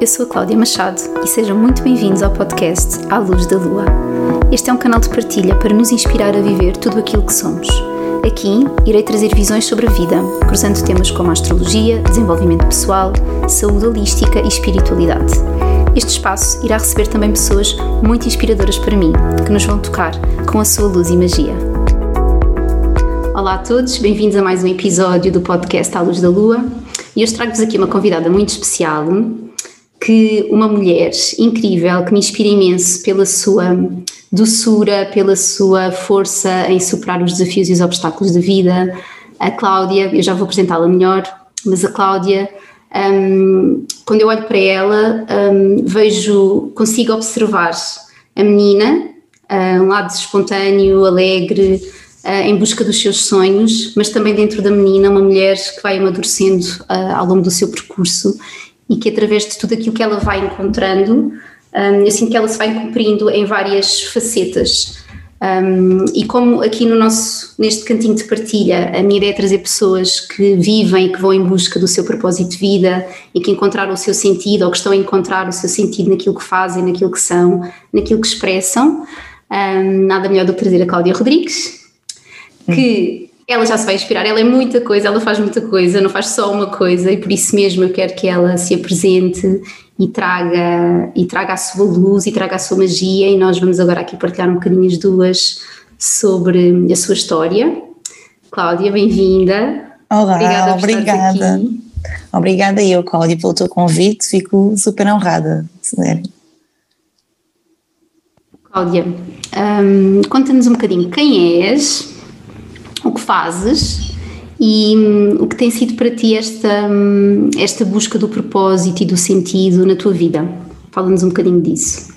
eu sou a Cláudia Machado e sejam muito bem-vindos ao podcast À Luz da Lua. Este é um canal de partilha para nos inspirar a viver tudo aquilo que somos. Aqui irei trazer visões sobre a vida, cruzando temas como astrologia, desenvolvimento pessoal, saúde holística e espiritualidade. Este espaço irá receber também pessoas muito inspiradoras para mim, que nos vão tocar com a sua luz e magia. Olá a todos, bem-vindos a mais um episódio do podcast À Luz da Lua. E hoje trago-vos aqui uma convidada muito especial, que uma mulher incrível que me inspira imenso pela sua doçura, pela sua força em superar os desafios e os obstáculos da vida. A Cláudia, eu já vou apresentá-la melhor, mas a Cláudia, um, quando eu olho para ela, um, vejo, consigo observar a menina, uh, um lado espontâneo, alegre, uh, em busca dos seus sonhos, mas também dentro da menina, uma mulher que vai amadurecendo uh, ao longo do seu percurso e que através de tudo aquilo que ela vai encontrando, um, eu sinto que ela se vai cumprindo em várias facetas. Um, e como aqui no nosso, neste cantinho de partilha, a minha ideia é trazer pessoas que vivem, que vão em busca do seu propósito de vida e que encontraram o seu sentido ou que estão a encontrar o seu sentido naquilo que fazem, naquilo que são, naquilo que expressam. Um, nada melhor do que trazer a Cláudia Rodrigues, que ela já se vai inspirar, ela é muita coisa, ela faz muita coisa, não faz só uma coisa e por isso mesmo eu quero que ela se apresente e traga, e traga a sua luz e traga a sua magia e nós vamos agora aqui partilhar um bocadinho as duas sobre a sua história. Cláudia, bem-vinda. Olá, obrigada. Obrigada, obrigada eu, Cláudia, pelo teu convite, fico super honrada. Cláudia, um, conta-nos um bocadinho quem és, o que fazes e um, o que tem sido para ti esta, um, esta busca do propósito e do sentido na tua vida. Fala-nos um bocadinho disso.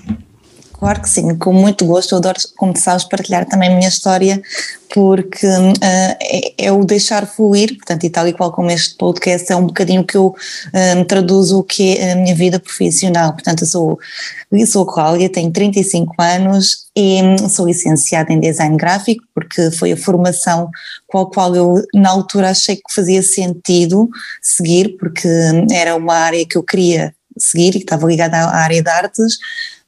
Claro que sim, com muito gosto. Eu adoro, como sabes, partilhar também a minha história, porque uh, é, é, o deixar fluir, portanto, e tal e qual como este podcast, é um bocadinho que eu uh, traduzo o que é a minha vida profissional. Portanto, eu sou, eu sou a Cláudia, tenho 35 anos e sou licenciada em design gráfico, porque foi a formação com a qual eu, na altura, achei que fazia sentido seguir, porque era uma área que eu queria seguir e que estava ligada à área de artes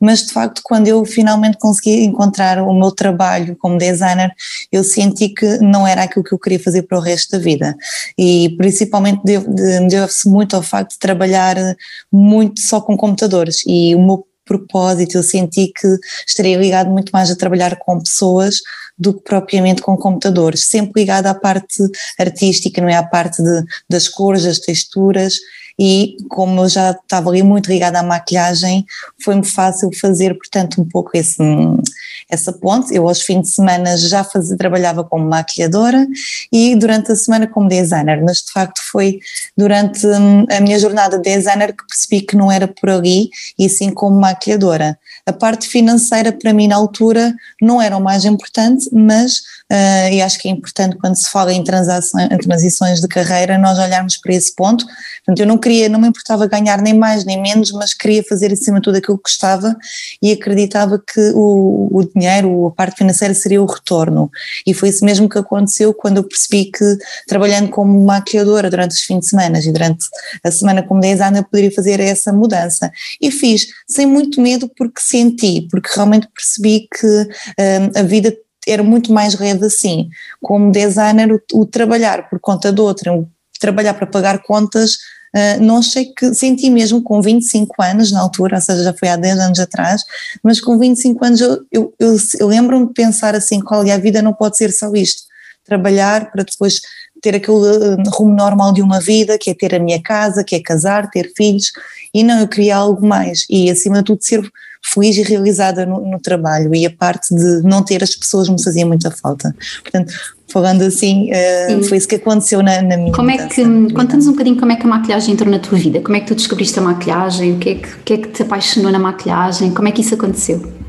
mas de facto quando eu finalmente consegui encontrar o meu trabalho como designer, eu senti que não era aquilo que eu queria fazer para o resto da vida. E principalmente deve-se muito ao facto de trabalhar muito só com computadores. E o meu propósito, eu senti que estaria ligado muito mais a trabalhar com pessoas do que propriamente com computadores, sempre ligado à parte artística, não é? À parte de, das cores, das texturas e como eu já estava ali muito ligada à maquilhagem, foi-me fácil fazer, portanto, um pouco esse, essa ponte. Eu aos fins de semana já fazia, trabalhava como maquilhadora e durante a semana como designer, mas de facto foi durante hum, a minha jornada de designer que percebi que não era por ali e sim como maquilhadora. A parte financeira para mim na altura não era o mais importante, mas e acho que é importante quando se fala em, transições de carreira nós olharmos para esse ponto. Portanto, eu não queria, não me importava ganhar nem mais nem menos, mas queria fazer acima de tudo aquilo que gostava e acreditava que o, o dinheiro, a parte financeira seria o retorno. E foi isso mesmo que aconteceu quando eu percebi que trabalhando como maquiadora durante os fins de semana e durante a semana como designer eu poderia fazer essa mudança. E fiz sem muito medo porque senti, porque realmente percebi que um, a vida era muito mais leve assim. Como designer, o, o trabalhar por conta de outra, o trabalhar para pagar contas, uh, não achei que, senti mesmo com 25 anos na altura, ou seja, já foi há 10 anos atrás, mas com 25 anos eu, eu, eu, eu lembro-me de pensar assim, qual é a vida não pode ser só isto, trabalhar para depois ter aquele uh, rumo normal de uma vida, que é ter a minha casa, que é casar, ter filhos, e não, eu queria algo mais, e acima de tudo ser feliz e realizada no, no, trabalho. E a parte de não ter as pessoas me fazia muita falta. Portanto, falando assim, uh, foi isso que aconteceu na, na minha Como é que, conta-nos um bocadinho como é que a maquilhagem entrou na tua vida, como é que tu descobriste a maquilhagem, o que é que, o que, é que te apaixonou na maquilhagem, como é que isso aconteceu?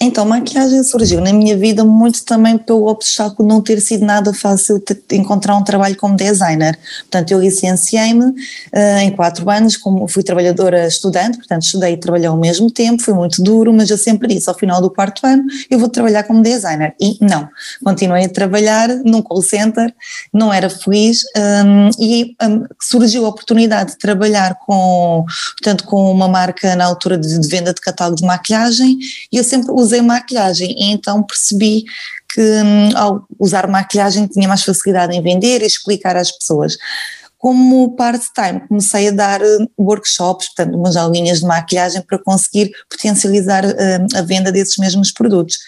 Então, maquiagem surgiu na minha vida muito também pelo obstáculo de não ter sido nada fácil encontrar um trabalho como designer. Portanto, eu licenciei-me uh, em quatro anos, como fui trabalhadora estudante, portanto, estudei e trabalhei ao mesmo tempo, foi muito duro, mas eu sempre disse, ao final do quarto ano, eu vou trabalhar como designer. E não, continuei a trabalhar num call center, não era feliz, um, e um, surgiu a oportunidade de trabalhar com, portanto, com uma marca na altura de, de venda de catálogo de maquilhagem, e eu sempre usei maquilhagem e então percebi que hum, ao usar maquilhagem tinha mais facilidade em vender e explicar às pessoas. Como part-time comecei a dar hum, workshops, portanto umas aulinhas de maquilhagem para conseguir potencializar hum, a venda desses mesmos produtos.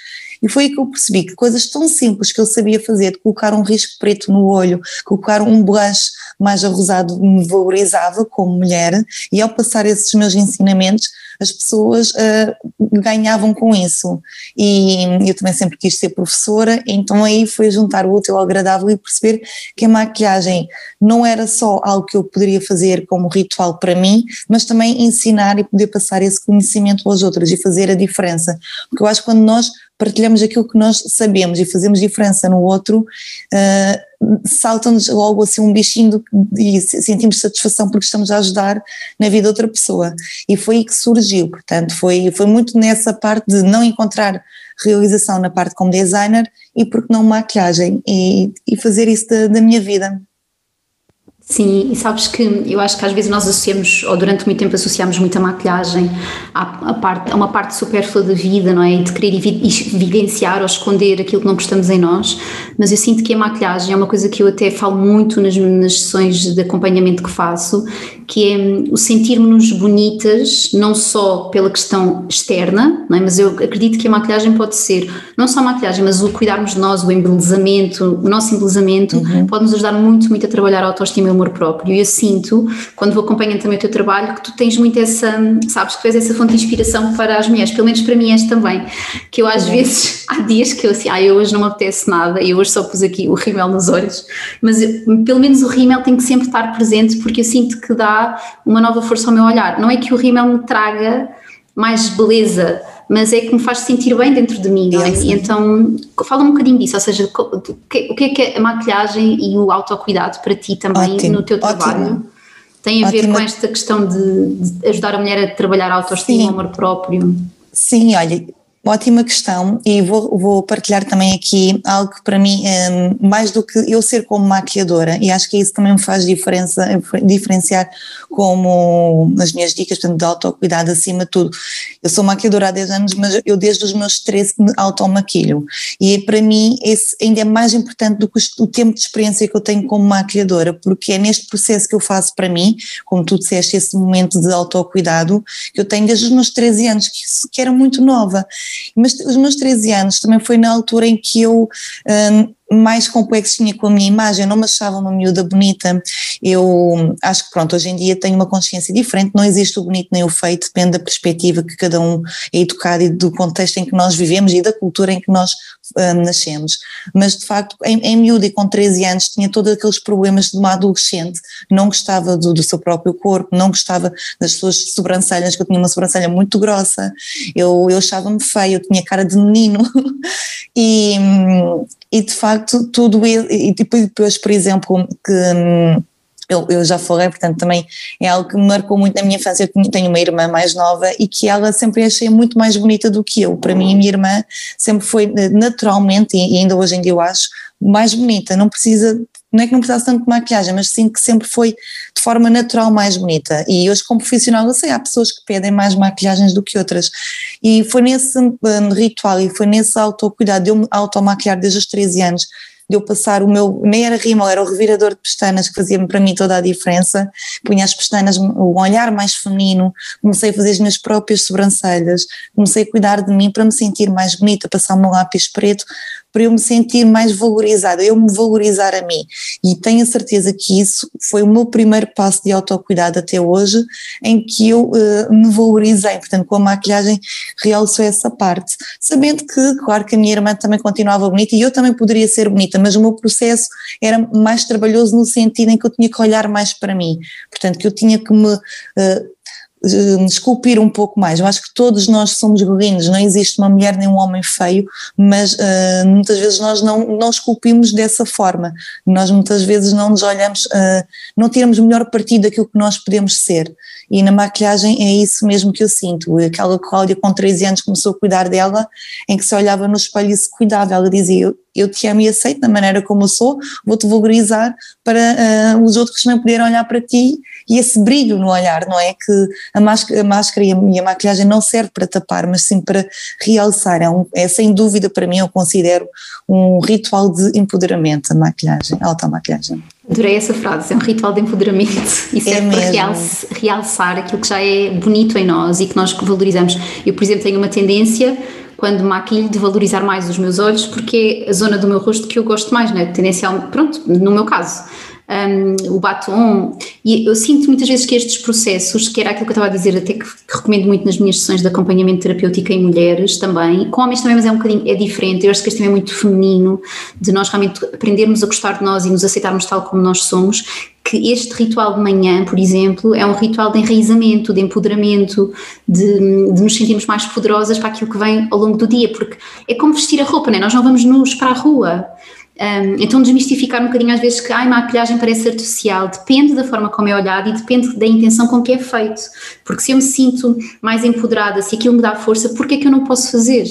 E foi aí que eu percebi que coisas tão simples que eu sabia fazer, de colocar um risco preto no olho, colocar um blush mais arrosado, me valorizava como mulher, e ao passar esses meus ensinamentos, as pessoas uh, ganhavam com isso. E eu também sempre quis ser professora, então aí foi juntar o útil ao agradável e perceber que a maquilhagem não era só algo que eu poderia fazer como ritual para mim, mas também ensinar e poder passar esse conhecimento aos outros e fazer a diferença. Porque eu acho que quando nós partilhamos aquilo que nós sabemos e fazemos diferença no outro, uh, salta-nos logo assim um bichinho e sentimos satisfação porque estamos a ajudar na vida de outra pessoa. E foi aí que surgiu, portanto, foi, foi muito nessa parte de não encontrar realização na parte como designer e porque não maquiagem e, e fazer isso da, da minha vida. Sim, e sabes que eu acho que às vezes nós associamos, ou durante muito tempo associamos muita maquilhagem à, à parte, a uma parte supérflua da vida, não é? E de querer evidenciar ou esconder aquilo que não gostamos em nós, mas eu sinto que a maquilhagem é uma coisa que eu até falo muito nas, nas sessões de acompanhamento que faço, que é hum, o sentirmos-nos bonitas, não só pela questão externa, é? mas eu acredito que a maquilhagem pode ser, não só a maquilhagem, mas o cuidarmos de nós, o embelezamento, o nosso embelezamento, uhum. pode nos ajudar muito, muito a trabalhar a autoestima e o amor próprio. E eu sinto, quando vou acompanhando também o teu trabalho, que tu tens muito essa, sabes, que fez essa fonte de inspiração para as mulheres, pelo menos para mim és também, que eu às uhum. vezes, há dias que eu assim, ah, eu hoje não me apetece nada, eu hoje só pus aqui o rímel nos olhos, mas eu, pelo menos o rímel tem que sempre estar presente, porque eu sinto que dá uma nova força ao meu olhar. Não é que o rímel me traga mais beleza, mas é que me faz sentir bem dentro de mim, é? E então, fala um bocadinho disso, ou seja, o que é que é a maquilhagem e o autocuidado para ti também ótimo, no teu trabalho? Ótimo. Tem a ótimo. ver com esta questão de, de, ajudar a mulher a trabalhar a autoestima, o amor próprio? Sim, olha, Ótima questão e vou, vou, partilhar também aqui algo que para mim, é mais do que eu ser como maquiadora, e acho que isso também me faz diferença, diferenciar como as minhas dicas, portanto, de autocuidado acima de tudo. Eu sou maquiadora há 10 anos, mas eu desde os meus 13 me automaquilho, e para mim esse ainda é mais importante do que o tempo de experiência que eu tenho como maquiadora, porque é neste processo que eu faço para mim, como tu disseste, esse momento de autocuidado, que eu tenho desde os meus 13 anos, que, que era muito nova mas os meus 13 anos também foi na altura em que eu hum, mais complexo tinha com a minha imagem, eu não me achava uma miúda bonita, eu acho que pronto, hoje em dia tenho uma consciência diferente, não existe o bonito nem o feito, depende da perspectiva que cada um é educado e do contexto em que nós vivemos e da cultura em que nós um, nascemos, mas de facto em, em miúda e com 13 anos tinha todos aqueles problemas de uma adolescente, não gostava do, do seu próprio corpo, não gostava das suas sobrancelhas, que eu tinha uma sobrancelha muito grossa, eu, eu achava-me feia, eu tinha cara de menino. E hum, e de facto tudo e depois, por exemplo, que hum, eu, eu, já falei, portanto também é algo que me marcou muito na minha infância, eu tenho uma irmã mais nova e que ela sempre achei muito mais bonita do que eu, para mim a minha irmã sempre foi eh, naturalmente e ainda hoje em dia eu acho mais bonita, não precisa não é que não precisasse tanto de maquilhagem, mas sim que sempre foi de forma natural mais bonita. E hoje, como profissional, eu sei, há pessoas que pedem mais maquilhagens do que outras. E foi nesse um, ritual e foi nesse autocuidado, eu me automaquilhar desde os 13 anos, de eu passar o meu, nem era rímel, era o revirador de pestanas que fazia para mim toda a diferença, punha as pestanas, o olhar mais feminino, comecei a fazer as minhas próprias sobrancelhas, comecei a cuidar de mim para me sentir mais bonita, passar o meu lápis preto, para eu me sentir mais valorizada, eu me valorizar a mim. E tenho a certeza que isso foi o meu primeiro passo de autocuidado até hoje, em que eu uh, me valorizei. Portanto, com a maquilhagem realçou essa parte. Sabendo que, claro, que a minha irmã também continuava bonita e eu também poderia ser bonita, mas o meu processo era mais trabalhoso no sentido em que eu tinha que olhar mais para mim. Portanto, que eu tinha que me. Uh, esculpir um pouco mais. Eu acho que todos nós somos lindos, não existe uma mulher nem um homem feio, mas uh, muitas vezes nós não, não esculpimos dessa forma. Nós muitas vezes não nos olhamos, uh, não tiramos o melhor partido daquilo que nós podemos ser. E na maquilhagem é isso mesmo que eu sinto. Aquela Cláudia com 13 anos começou a cuidar dela, em que se olhava no espelho e se cuidava. Ela dizia: Eu te amo e aceito da maneira como eu sou, vou-te valorizar para uh, os outros também poderem olhar para ti e esse brilho no olhar, não é? Que a máscara, a máscara e, a, e a maquilhagem não serve para tapar, mas sim para realçar. É, um, é sem dúvida para mim, eu considero um ritual de empoderamento, a maquilhagem, a automaquilhagem. Adorei essa frase, é um ritual de empoderamento e serve é para realçar aquilo que já é bonito em nós e que nós valorizamos. Eu, por exemplo, tenho uma tendência quando maquilho de valorizar mais os meus olhos porque é a zona do meu rosto que eu gosto mais, né? tendencial, pronto, no meu caso um, o batom, e eu sinto muitas vezes que estes processos, que era aquilo que eu estava a dizer, até que, que recomendo muito nas minhas sessões de acompanhamento terapêutico em mulheres também, com homens também, mas é um bocadinho, é diferente, eu acho que este também é muito feminino, de nós realmente aprendermos a gostar de nós e nos aceitarmos tal como nós somos, que este ritual de manhã, por exemplo, é um ritual de enraizamento, de empoderamento, de, de, nos sentirmos mais poderosas para aquilo que vem ao longo do dia, porque é como vestir a roupa, né? nós não vamos nus para a rua, um, então, desmistificar um bocadinho às vezes que a maquilhagem parece artificial, depende da forma como é olhado e depende da intenção com que é feito. Porque se eu me sinto mais empoderada, se aquilo me dá força, por que é que eu não posso fazer?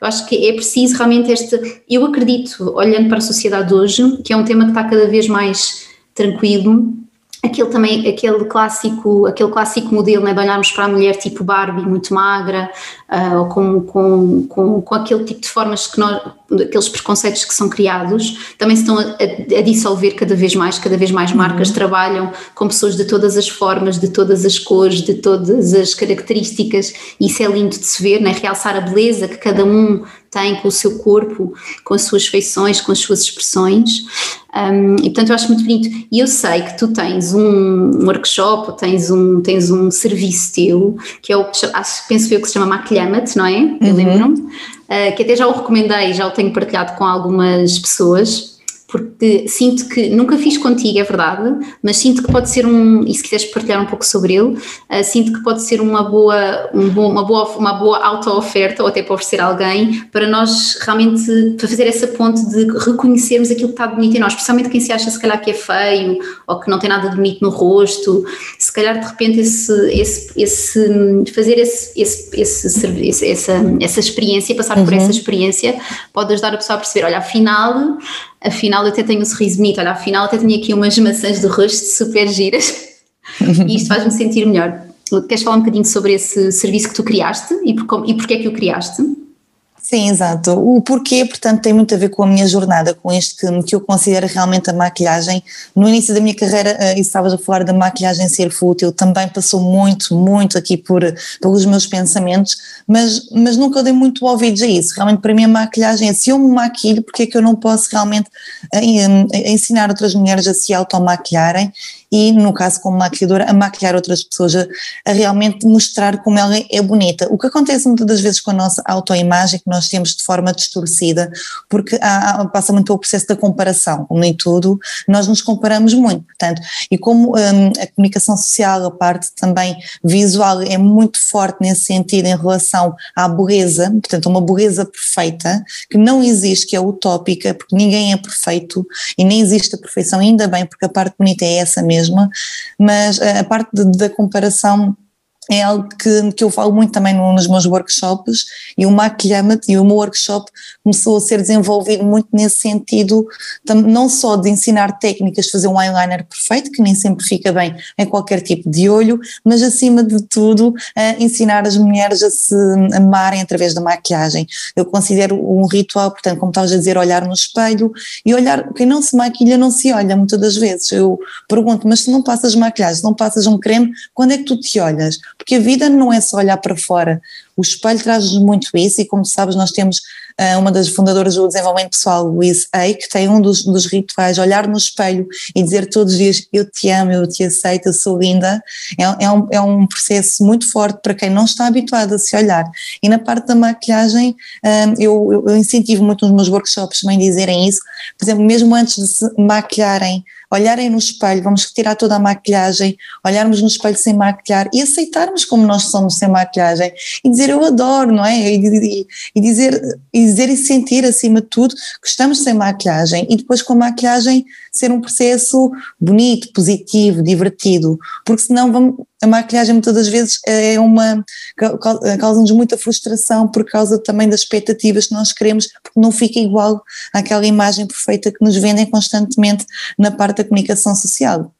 Eu acho que é preciso realmente esta. Eu acredito, olhando para a sociedade hoje, que é um tema que está cada vez mais tranquilo, aquele também, aquele clássico, aquele clássico modelo né, de olharmos para a mulher tipo Barbie, muito magra, uh, ou com, com, com, com, aquele tipo de formas que nós, aqueles preconceitos que são criados, também se estão a, a dissolver cada vez mais, cada vez mais marcas uhum. trabalham com pessoas de todas as formas, de todas as cores, de todas as características, e isso é lindo de se ver, né, realçar a beleza que cada um tem com o seu corpo, com as suas feições, com as suas expressões. Um, e portanto eu acho muito bonito. E eu sei que tu tens um, workshop, ou tens um, tens um serviço teu, que é o que acho, penso eu que se chama Maquilhama-te, não é? Eu uhum. lembro-me. Uh, que até já o recomendei, já o tenho partilhado com algumas pessoas porque sinto que nunca fiz contigo, é verdade, mas sinto que pode ser um, e se quiseres partilhar um pouco sobre ele, uh, sinto que pode ser uma boa, um bom, uma boa, uma boa auto-oferta, ou até para oferecer alguém, para nós realmente, para fazer essa ponte de reconhecermos aquilo que está bonito em nós, especialmente quem se acha se calhar que é feio, ou que não tem nada de bonito no rosto, se calhar de repente esse, esse, esse fazer esse, esse, esse, esse essa, essa experiência, passar uhum. por essa experiência, pode ajudar a pessoa a perceber, olha, afinal afinal eu até tenho um sorriso bonito, olha, afinal até tenho aqui umas maçãs do rosto super giras e isto faz-me sentir melhor. Queres falar um bocadinho sobre esse serviço que tu criaste e, por, e porque é que o criaste? Sim, exato. O porquê, portanto, tem muito a ver com a minha jornada, com isto que, que eu considero realmente a maquilhagem. No início da minha carreira, uh, e estavas a falar da maquilhagem ser fútil, também passou muito, muito aqui por, pelos meus pensamentos, mas, mas nunca dei muito ouvidos a isso. Realmente, para mim, a maquilhagem é se eu me maquilho, porque é que eu não posso realmente uh, ensinar outras mulheres a se automaquilharem e, no caso como maquilhadora, a maquilhar outras pessoas, a, a, realmente mostrar como ela é bonita. O que acontece muitas das vezes com a nossa autoimagem, que nós temos de forma distorcida, porque há, passa muito pelo processo da comparação, como em tudo, nós nos comparamos muito, portanto, e como um, a comunicação social, a parte também visual é muito forte nesse sentido em relação à beleza, portanto, uma beleza perfeita, que não existe, que é utópica, porque ninguém é perfeito e nem existe a perfeição, ainda bem, porque a parte bonita é essa mesmo mesma, mas a parte de, da comparação é algo que, que eu falo muito também no, nos meus workshops e o Maquilhama-te e o meu workshop começou a ser desenvolvido muito nesse sentido, não só de ensinar técnicas fazer um eyeliner perfeito, que nem sempre fica bem em qualquer tipo de olho, mas acima de tudo ensinar as mulheres a se amarem através da maquilhagem. Eu considero um ritual, portanto, como estavas a dizer, olhar no espelho e olhar, quem não se maquilha não se olha muitas das vezes. Eu pergunto, mas se não passas maquilhagem, se não passas um creme, quando é que tu te olhas? Porque a vida não é só olhar para fora. O espelho traz-nos muito isso, e como sabes, nós temos uh, uma das fundadoras do desenvolvimento pessoal, Louise Hay, que tem um dos, dos rituais, olhar no espelho e dizer todos os dias eu te amo, eu te aceito, eu sou linda, é, é, um, é um processo muito forte para quem não está habituado a se olhar. E na parte da maquilhagem, um, eu, eu incentivo muito nos meus workshops também dizerem isso, por exemplo, mesmo antes de se maquilharem, olharem no espelho, vamos retirar toda a maquilhagem, olharmos no espelho sem maquilhar e aceitarmos como nós somos sem maquilhagem e dizer eu adoro, não é? E, e, dizer, e dizer e sentir acima de tudo que estamos sem maquilhagem e depois com a maquilhagem ser um processo bonito, positivo, divertido, porque senão vamos, a maquilhagem muitas das vezes é uma causa-nos muita frustração por causa também das expectativas que nós queremos, porque não fica igual àquela imagem perfeita que nos vendem constantemente na parte da comunicação social.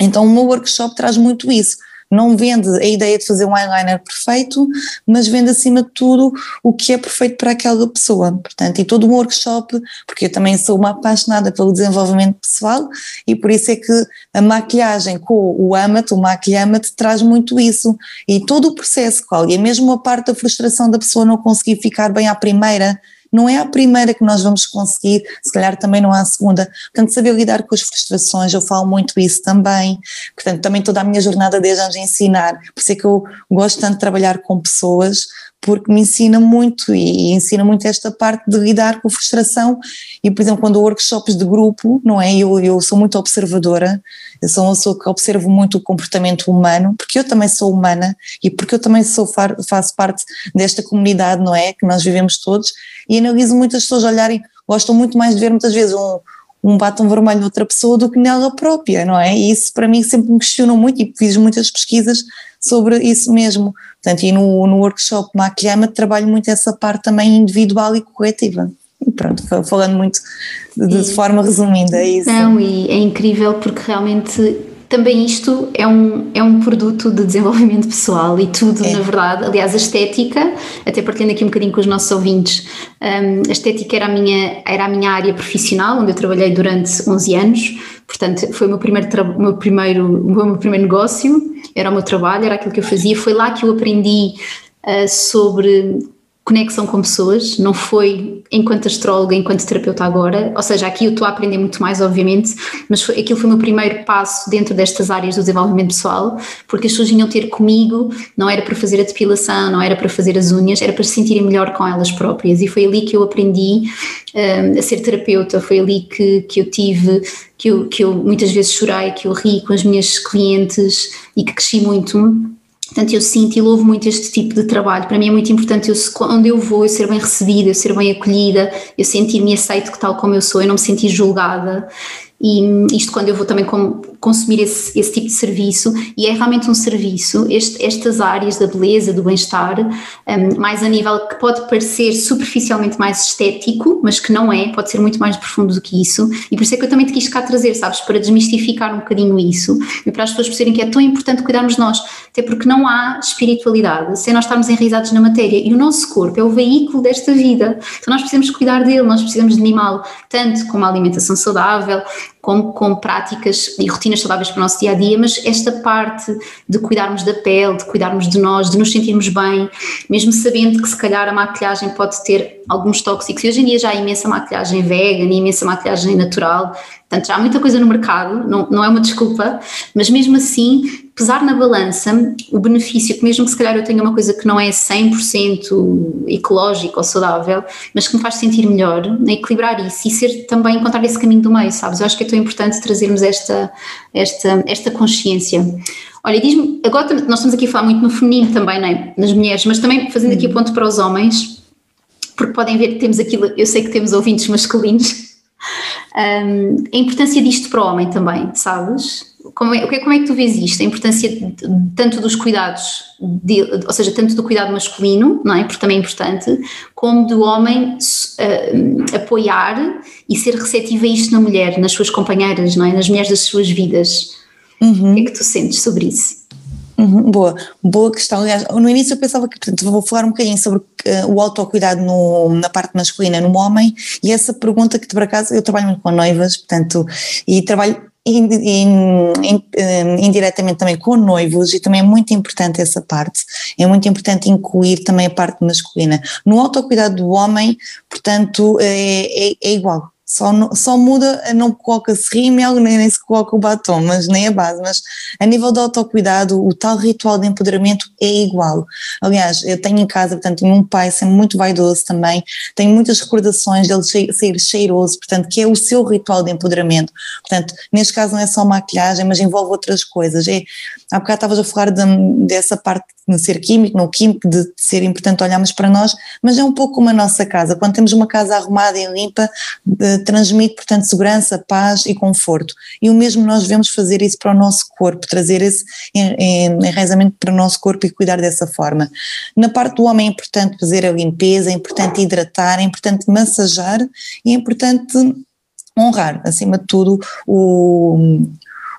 Então o meu workshop traz muito isso, não vende a ideia de fazer um eyeliner perfeito, mas vende acima de tudo o que é perfeito para aquela pessoa. Portanto, e todo um workshop, porque eu também sou uma apaixonada pelo desenvolvimento pessoal e por isso é que a maquilhagem com o Amat, o Maquilhamat, traz muito isso. E todo o processo, Cláudia, mesmo a parte da frustração da pessoa não conseguir ficar bem à primeira, não é a primeira que nós vamos conseguir, se calhar também não há a segunda. Portanto, saber lidar com as frustrações, eu falo muito isso também. Portanto, também toda a minha jornada desde anos de ensinar, por isso é que eu gosto tanto de trabalhar com pessoas, porque me ensina muito e, ensina muito esta parte de lidar com a frustração e, por exemplo, quando workshops de grupo, não é? Eu, eu sou muito observadora, eu sou uma pessoa que observo muito o comportamento humano, porque eu também sou humana e porque eu também sou, faço parte desta comunidade, não é? Que nós vivemos todos e analiso muitas pessoas olharem, gostam muito mais de ver muitas vezes um, um batom vermelho de outra pessoa do que nela própria, não é? E isso para mim sempre me questionou muito e fiz muitas pesquisas sobre isso mesmo. Portanto, e no, no workshop Maquilhama trabalho muito essa parte também individual e corretiva. E pronto, falando muito de, de forma resumida, é isso. Não, e é incrível porque realmente também isto é um, é um produto de desenvolvimento pessoal e tudo, é. na verdade. Aliás, a estética, até partilhando aqui um bocadinho com os nossos ouvintes, um, a estética era a, minha, era a minha área profissional, onde eu trabalhei durante 11 anos, portanto, foi o meu primeiro, meu primeiro, o meu primeiro negócio, era o meu trabalho, era aquilo que eu fazia. Foi lá que eu aprendi uh, sobre conexão com pessoas, não foi enquanto astróloga, enquanto terapeuta agora, ou seja, aqui eu estou a aprender muito mais, obviamente, mas foi, aquilo foi o meu primeiro passo dentro destas áreas do desenvolvimento pessoal, porque as pessoas vinham ter comigo, não era para fazer a depilação, não era para fazer as unhas, era para se sentirem melhor com elas próprias, e foi ali que eu aprendi um, a ser terapeuta, foi ali que, que eu tive, que eu, que eu muitas vezes chorei, que eu ri com as minhas clientes e que cresci muito Portanto, eu sinto e louvo muito este tipo de trabalho. Para mim é muito importante, eu, onde eu vou, eu ser bem recebida, eu ser bem acolhida, eu sentir-me aceito tal como eu sou, eu não me sentir julgada. E isto quando eu vou também com, consumir esse, esse, tipo de serviço, e é realmente um serviço, este, estas áreas da beleza, do bem-estar, um, mais a nível que pode parecer superficialmente mais estético, mas que não é, pode ser muito mais profundo do que isso, e por isso é que eu também te quis cá trazer, sabes, para desmistificar um bocadinho isso, e para as pessoas perceberem que é tão importante cuidarmos de nós, até porque não há espiritualidade sem nós estarmos enraizados na matéria, e o nosso corpo é o veículo desta vida, então nós precisamos cuidar dele, nós precisamos de mimá-lo, tanto com uma alimentação saudável, com, práticas e rotinas saudáveis para o nosso dia a dia, mas esta parte de cuidarmos da pele, de cuidarmos de nós, de nos sentirmos bem, mesmo sabendo que se calhar a maquilhagem pode ter alguns tóxicos, e hoje em dia já há imensa maquilhagem vegan e imensa maquilhagem natural, portanto já há muita coisa no mercado, não, não é uma desculpa, mas mesmo assim pesar na balança o benefício, que mesmo que se calhar eu tenha uma coisa que não é 100% ecológica ou saudável, mas que me faz sentir melhor, né, equilibrar isso e ser também encontrar esse caminho do meio, sabes? Eu acho que é tão importante trazermos esta, esta, esta consciência. Olha, diz-me, agora nós estamos aqui a falar muito no feminino também, né, nas mulheres, mas também fazendo aqui o ponto para os homens, porque podem ver que temos aquilo, eu sei que temos ouvintes masculinos, um, a importância disto para o homem também, sabes? Como é, como é que tu vês isto? A importância tanto dos cuidados, de, ou seja, tanto do cuidado masculino, não é? Porque também é importante, como do homem uh, apoiar e ser receptivo a isto na mulher, nas suas companheiras, não é? Nas mulheres das suas vidas. Uhum. O que é que tu sentes sobre isso? Uhum, boa, boa questão. Aliás, no início eu pensava que, portanto, vou falar um bocadinho sobre uh, o autocuidado no, na parte masculina no homem e essa pergunta que, por acaso, eu trabalho muito com noivas, portanto, e trabalho indiretamente também com noivos, e também é muito importante essa parte, é muito importante incluir também a parte masculina. No autocuidado do homem, portanto, é, é, é igual, só, só muda, não coloca-se rímel, nem, nem se coloca o batom, mas nem a base, mas a nível de autocuidado, o tal ritual de empoderamento é igual. Aliás, eu tenho em casa, portanto, tenho um pai sempre muito vaidoso também, tenho muitas recordações dele sair cheiroso, portanto, que é o seu ritual de empoderamento. Portanto, neste caso não é só maquilhagem, mas envolve outras coisas. É, há bocado estavas a falar de, dessa parte no ser químico, no químico, de ser importante olharmos para nós, mas é um pouco como a nossa casa. Quando temos uma casa arrumada e limpa, transmite, portanto, segurança, paz e conforto. E o mesmo nós devemos fazer isso para o nosso corpo, trazer esse enraizamento para o nosso corpo e cuidar dessa forma. Na parte do homem é importante fazer a limpeza, é importante hidratar, é importante massajar e é importante honrar, acima de tudo, o,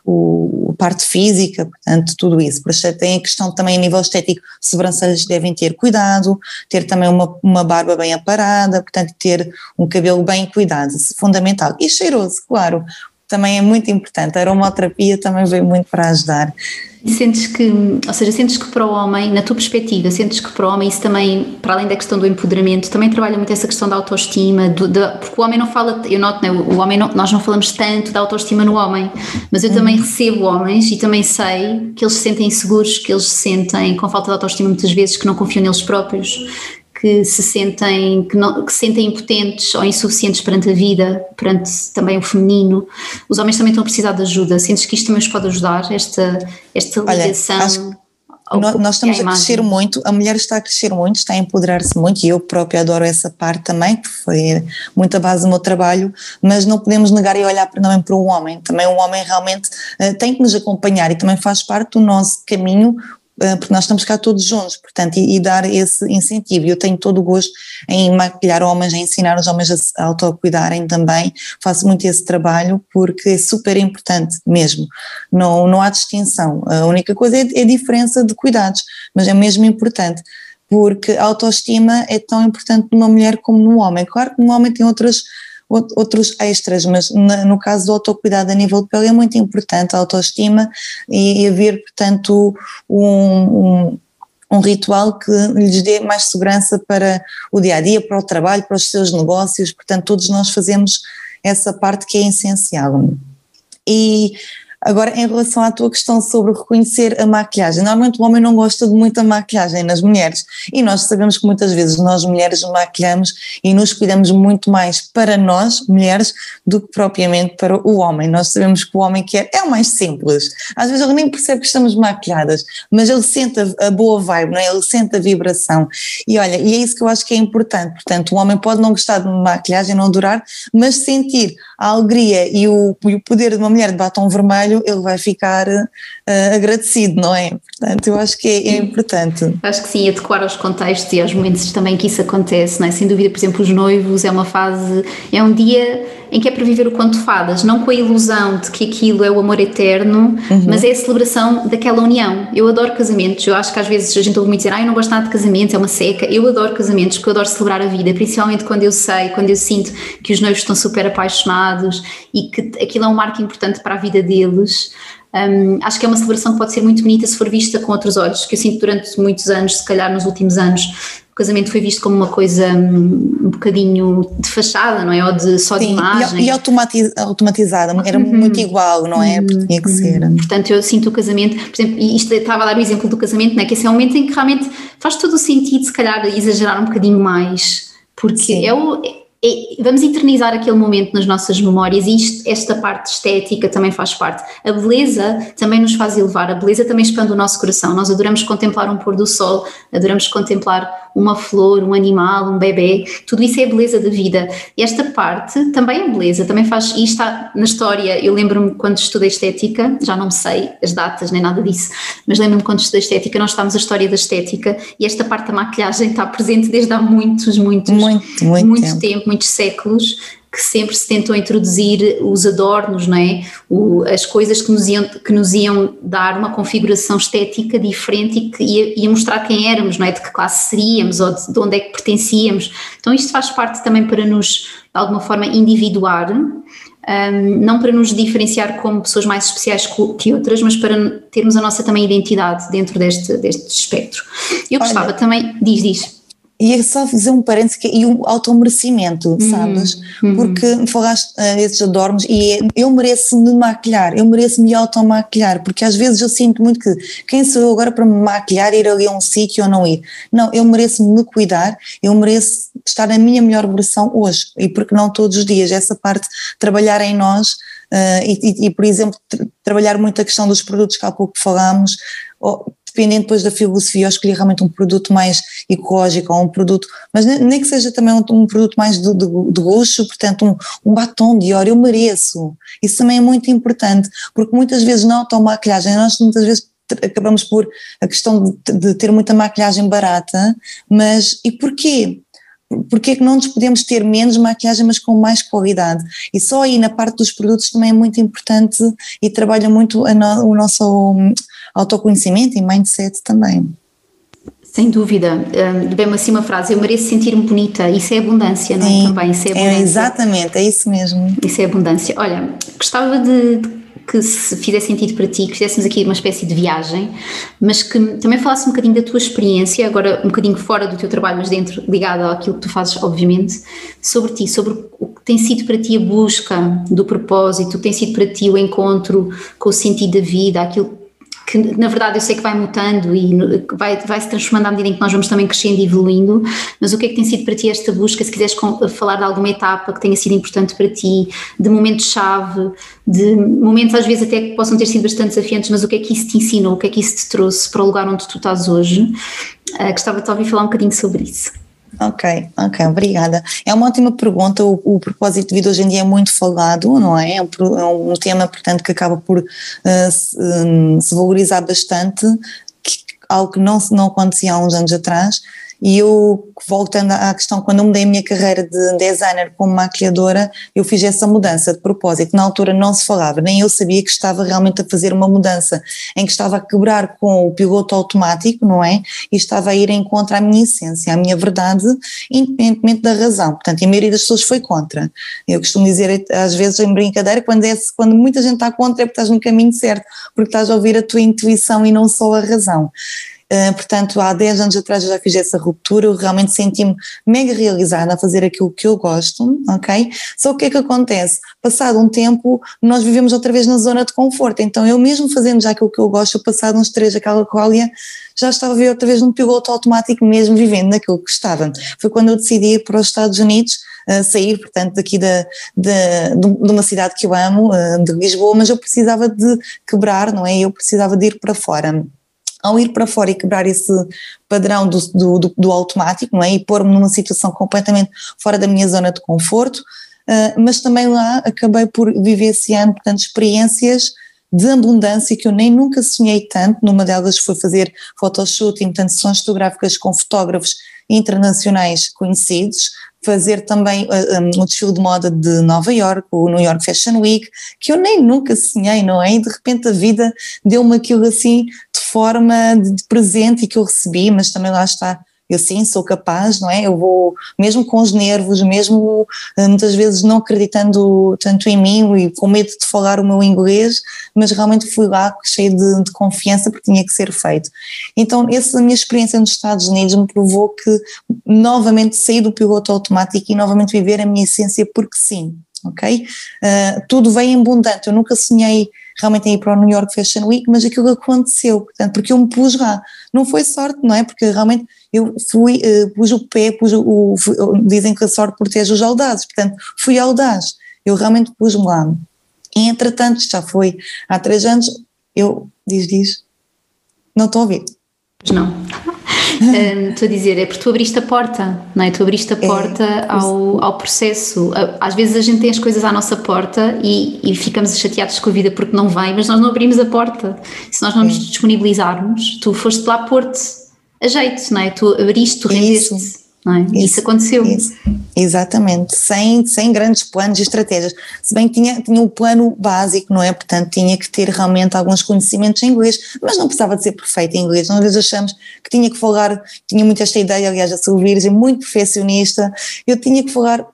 o, a parte física, portanto, tudo isso. Por isso tem a questão também a nível estético, sobrancelhas devem ter cuidado, ter também uma, uma barba bem aparada, portanto, ter um cabelo bem cuidado, fundamental. E cheiroso, claro, também é muito importante. A aromaterapia também veio muito para ajudar. Sentes que, ou seja, sentes que para o homem, na tua perspectiva, sentes que para o homem isso também, para além da questão do empoderamento, também trabalha muito essa questão da autoestima, do, porque o homem não fala, eu noto, né, o homem não, nós não falamos tanto da autoestima no homem, mas eu também recebo homens e também sei que eles se sentem inseguros, que eles se sentem com falta de autoestima muitas vezes, que não confiam neles próprios, que se sentem que, não, que se sentem impotentes ou insuficientes perante a vida, perante também o feminino. Os homens também estão a precisar de ajuda. Sentes que isto também os pode ajudar, esta, esta ligação? Olha, nós, nós estamos a, a crescer muito, a mulher está a crescer muito, está a empoderar-se muito e eu própria adoro essa parte também, que foi muito a base do meu trabalho, mas não podemos negar e olhar também para o homem. Também o homem realmente uh, tem que nos acompanhar e também faz parte do nosso caminho porque nós estamos cá todos juntos, portanto, e, e, dar esse incentivo. Eu tenho todo o gosto em maquilhar homens, em ensinar os homens a se autocuidarem também, faço muito esse trabalho porque é super importante mesmo, não, não há distinção, a única coisa é, é a diferença de cuidados, mas é mesmo importante porque a autoestima é tão importante numa mulher como no homem. Claro que no homem tem outras outros extras, mas no caso do autocuidado a nível de pele é muito importante a autoestima e, haver, portanto, um, um, um ritual que lhes dê mais segurança para o dia a dia, para o trabalho, para os seus negócios, portanto, todos nós fazemos essa parte que é essencial. E Agora, em relação à tua questão sobre reconhecer a maquilhagem, normalmente o homem não gosta de muita maquilhagem nas mulheres e nós sabemos que muitas vezes nós mulheres maquilhamos e nos cuidamos muito mais para nós, mulheres, do que propriamente para o homem. Nós sabemos que o homem quer, é o mais simples. Às vezes ele nem percebe que estamos maquilhadas, mas ele sente a, a boa vibe, não é? ele sente a vibração. E olha, e é isso que eu acho que é importante. Portanto, o homem pode não gostar de maquilhagem, não durar, mas sentir a alegria e o, e o poder de uma mulher de batom vermelho, ele vai ficar uh, agradecido, não é? Portanto, eu acho que é, é, importante. Acho que sim, adequar aos contextos e aos momentos também que isso acontece, não é? Sem dúvida, por exemplo, os noivos é uma fase, é um dia em que é para viver o conto fadas, não com a ilusão de que aquilo é o amor eterno, uhum. mas é a celebração daquela união. Eu adoro casamentos, eu acho que às vezes a gente ouve muito dizer, ah, eu não gosto nada de casamentos, é uma seca. Eu adoro casamentos porque eu adoro celebrar a vida, principalmente quando eu sei, quando eu sinto que os noivos estão super apaixonados e que aquilo é um marco importante para a vida deles. Um, acho que é uma celebração que pode ser muito bonita se for vista com outros olhos, que eu sinto durante muitos anos, se calhar nos últimos anos, o casamento foi visto como uma coisa um, um bocadinho de fachada, não é? Ou de só Sim, de imagem. E, e automatiz, automatizada, era uhum. muito igual, não é? Porque tinha que uhum. ser. Portanto, eu sinto o casamento, por exemplo, e isto estava a dar o exemplo do casamento, não é? Que esse é um momento em que realmente faz todo o sentido, se calhar, exagerar um bocadinho mais, porque Sim. é o vamos eternizar aquele momento nas nossas memórias e isto, esta parte estética também faz parte. A beleza também nos faz elevar, a beleza também expande o nosso coração. Nós adoramos contemplar um pôr do sol, adoramos contemplar uma flor, um animal, um bebê, tudo isso é beleza da vida. E esta parte também é beleza, também faz, e está na história, eu lembro-me quando estudei estética, já não sei as datas nem nada disso, mas lembro-me quando estudei estética, nós estávamos a história da estética e esta parte da maquilhagem está presente desde há muitos, muitos, muito, muito, muito tempo, tempo muitos séculos que sempre se tentou introduzir os adornos, não é? O, as coisas que nos, iam, que nos iam dar uma configuração estética diferente e que ia, ia, mostrar quem éramos, não é? De que classe seríamos ou de, de onde é que pertencíamos. Então isto faz parte também para nos, de alguma forma, individuar um, não para nos diferenciar como pessoas mais especiais que outras, mas para termos a nossa também identidade dentro deste, deste espectro. Eu gostava Olha, também, diz, diz. E é só fazer um parênteses e um automerecimento, uhum, sabes? Uhum. Porque falaste uh, esses adornos e é, eu mereço me maquilhar, eu mereço me automaquilhar, porque às vezes eu sinto muito que quem sou eu agora para me maquilhar, ir ali a um sítio ou não ir? Não, eu mereço me cuidar, eu mereço estar na minha melhor versão hoje e porque não todos os dias, essa parte, trabalhar em nós uh, e, e, e, por exemplo, trabalhar muito a questão dos produtos que há pouco falámos, dependendo depois da filosofia, eu escolhi realmente um produto mais ecológico ou um produto, mas nem que seja também um, um produto mais de, de, de portanto um, um batom de ouro, eu mereço. Isso também é muito importante, porque muitas vezes não a maquilhagem, nós muitas vezes acabamos por a questão de, de, ter muita maquilhagem barata, mas e porquê? Porquê é que não nos podemos ter menos maquilhagem, mas com mais qualidade? E só aí na parte dos produtos também é muito importante e trabalha muito no, o nosso autoconhecimento e mindset também. Sem dúvida, bem assim uma frase, eu mereço sentir-me bonita, isso é abundância, não é? Sim, também, isso é, é abundância. É exatamente, é isso mesmo. Isso é abundância. Olha, gostava de, que se fizesse sentido para ti, que fizéssemos aqui uma espécie de viagem, mas que também falasse um bocadinho da tua experiência, agora um bocadinho fora do teu trabalho, mas dentro, ligado àquilo que tu fazes, obviamente, sobre ti, sobre o que tem sido para ti a busca do propósito, o que tem sido para ti o encontro com o sentido da vida, aquilo que na verdade eu sei que vai mutando e vai, vai se transformando à medida em que nós vamos também crescendo e evoluindo, mas o que é que tem sido para ti esta busca? Se quiseres falar de alguma etapa que tenha sido importante para ti, de momentos-chave, de momentos às vezes até que possam ter sido bastante desafiantes, mas o que é que isso te ensinou, o que é que isso te trouxe para o lugar onde tu estás hoje? Uh, gostava de ouvir falar um bocadinho sobre isso. Ok, ok, obrigada. É uma ótima pergunta. O, o, propósito de vida hoje em dia é muito falado, não é? É um, é um tema, portanto, que acaba por uh, se, um, se, valorizar bastante, que, algo que não, não acontecia há uns anos atrás. E eu, voltando à questão, quando eu mudei a minha carreira de designer como maquilhadora, eu fiz essa mudança de propósito. Na altura não se falava, nem eu sabia que estava realmente a fazer uma mudança, em que estava a quebrar com o piloto automático, não é? E estava a ir em contra a minha essência, a minha verdade, independentemente da razão. Portanto, a maioria das pessoas foi contra. Eu costumo dizer, às vezes, em brincadeira, quando, é, quando muita gente está contra é porque estás no caminho certo, porque estás a ouvir a tua intuição e não só a razão. Uh, portanto, há 10 anos atrás eu já fiz essa ruptura, eu realmente senti-me mega realizada a fazer aquilo que eu gosto, ok? Só que o que é que acontece? Passado um tempo, nós vivemos outra vez na zona de conforto, então eu mesmo fazendo já aquilo que eu gosto, passado uns três aquela colia, já estava a ver outra vez num piloto automático mesmo vivendo naquilo que estava. Foi quando eu decidi ir para os Estados Unidos, uh, sair, portanto, daqui da, de, uma cidade que eu amo, uh, de Lisboa, mas eu precisava de quebrar, não é? Eu precisava de ir para fora ao ir para fora e quebrar esse padrão do, do, do, automático, não é? E pôr-me numa situação completamente fora da minha zona de conforto, uh, mas também lá acabei por viver esse ano, portanto, experiências de abundância que eu nem nunca sonhei tanto, numa delas foi fazer photoshooting, portanto, sessões fotográficas com fotógrafos internacionais conhecidos, fazer também uh, ah, um, o desfile de moda de Nova York, o New York Fashion Week, que eu nem nunca sonhei, não é? E de repente a vida deu-me aquilo assim de forma de presente e que eu recebi, mas também lá está eu sim sou capaz, não é? Eu vou, mesmo com os nervos, mesmo eh, muitas vezes não acreditando tanto em mim e com medo de falar o meu inglês, mas realmente fui lá cheio de, de confiança porque tinha que ser feito. Então, essa minha experiência nos Estados Unidos me provou que novamente sair do piloto automático e novamente viver a minha essência porque sim, ok? Uh, tudo vem em abundante, eu nunca sonhei realmente ir para o New York Fashion Week, mas aquilo aconteceu, portanto, porque eu me pus lá. Não foi sorte, não é? Porque realmente eu fui, uh, pus o pé, pus o, o, dizem que a sorte protege os audazes, portanto, fui audaz. Eu realmente pus-me lá. E entretanto, já foi há três anos, eu, diz, diz, não estou a ouvir. Não. Estou a dizer, é porque tu abriste a porta, não é? Tu abriste a é, porta é, ao, ao processo. Às vezes a gente tem as coisas à nossa porta e, e, ficamos chateados com a vida porque não vem, mas nós não abrimos a porta. Se nós não é. nos disponibilizarmos, tu foste lá pôr-te a jeito, não é? Tu abriste, tu rendeste. Isso. É? Isso, isso, aconteceu. Isso, exatamente, sem, sem grandes planos e estratégias. Se bem que tinha, tinha um plano básico, não é? Portanto, tinha que ter realmente alguns conhecimentos em inglês, mas não precisava de ser perfeito em inglês. Nós às vezes achamos que tinha que falar, tinha muito esta ideia, aliás, a sou virgem, muito perfeccionista, eu tinha que falar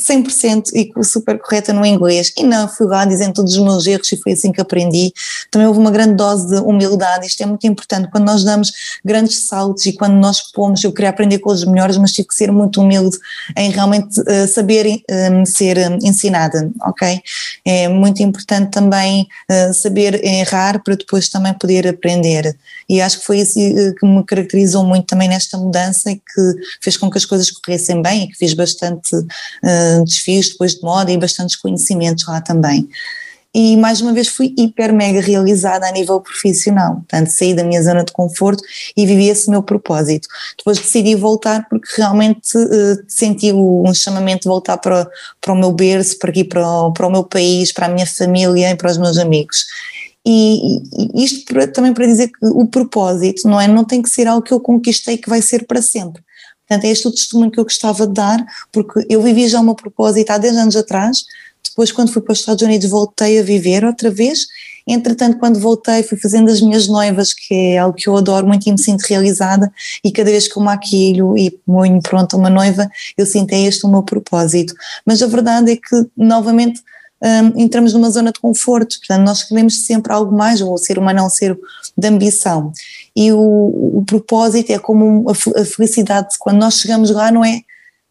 100% e super correta no inglês e não fui lá dizendo todos os meus erros e foi assim que aprendi. Também houve uma grande dose de humildade, isto é muito importante quando nós damos grandes saltos e quando nós pomos, eu queria aprender com os melhores, mas tive que ser muito humilde em realmente uh, saber um, ser um, ensinada, ok? É muito importante também uh, saber errar para depois também poder aprender e acho que foi isso uh, que me caracterizou muito também nesta mudança e que fez com que as coisas corressem bem e que fiz bastante desfios depois de moda e bastantes conhecimentos lá também. E mais uma vez fui hiper mega realizada a nível profissional, portanto saí da minha zona de conforto e vivi esse meu propósito. Depois decidi voltar porque realmente uh, senti um chamamento de voltar para, para o meu berço, para aqui para o, para o meu país, para a minha família e para os meus amigos. E, isto também para dizer que o propósito, não é? Não tem que ser algo que eu conquistei que vai ser para sempre. Portanto, é este o testemunho que eu gostava de dar, porque eu vivi já uma propósito há 10 anos atrás, depois quando fui para os Estados Unidos voltei a viver outra vez, entretanto quando voltei fui fazendo as minhas noivas, que é algo que eu adoro muito e me sinto realizada, e cada vez que eu maquilho e ponho pronta uma noiva, eu sinto é este o meu propósito. Mas a verdade é que, novamente, um, entramos numa zona de conforto, portanto nós queremos sempre algo mais, ou ser humano é um ser de ambição, e o, o propósito é como a, felicidade, quando nós chegamos lá não é,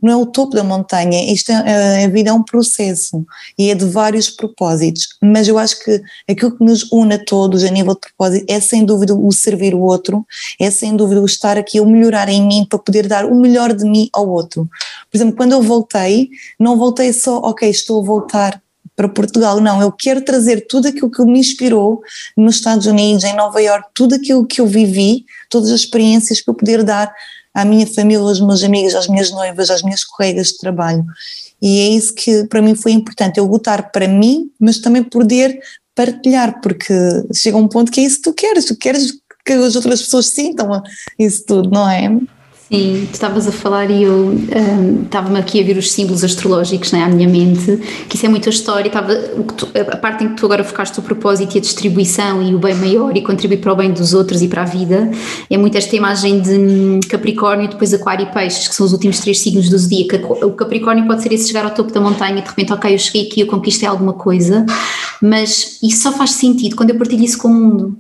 não é o topo da montanha, isto é, a vida é um processo e é de vários propósitos, mas eu acho que aquilo que nos une a todos a nível de propósito é sem dúvida o servir o outro, é sem dúvida o estar aqui, o melhorar em mim para poder dar o melhor de mim ao outro. Por exemplo, quando eu voltei, não voltei só, ok, estou a voltar para Portugal. Não, eu quero trazer tudo aquilo que me inspirou nos Estados Unidos, em Nova York, tudo aquilo que eu vivi, todas as experiências para poder dar à minha família, aos meus amigos, às minhas noivas, às minhas colegas de trabalho. E é isso que para mim foi importante, eu lutar para mim, mas também poder partilhar, porque chega um ponto que é isso que tu queres, tu queres que as outras pessoas sintam isso tudo, não é? Sim, tu estavas a falar e eu um, estava-me aqui a ver os símbolos astrológicos né, à minha mente, que isso é muito a história, estava, tu, a parte em que tu agora focaste o propósito e a distribuição e o bem maior e contribuir para o bem dos outros e para a vida, é muito esta imagem de hum, Capricórnio, depois Aquário e Peixes, que são os últimos três signos do zodíaco. O Capricórnio pode ser esse chegar ao topo da montanha e de repente, ok, eu cheguei aqui, eu conquistei alguma coisa, mas isso só faz sentido quando eu partilho isso com o mundo.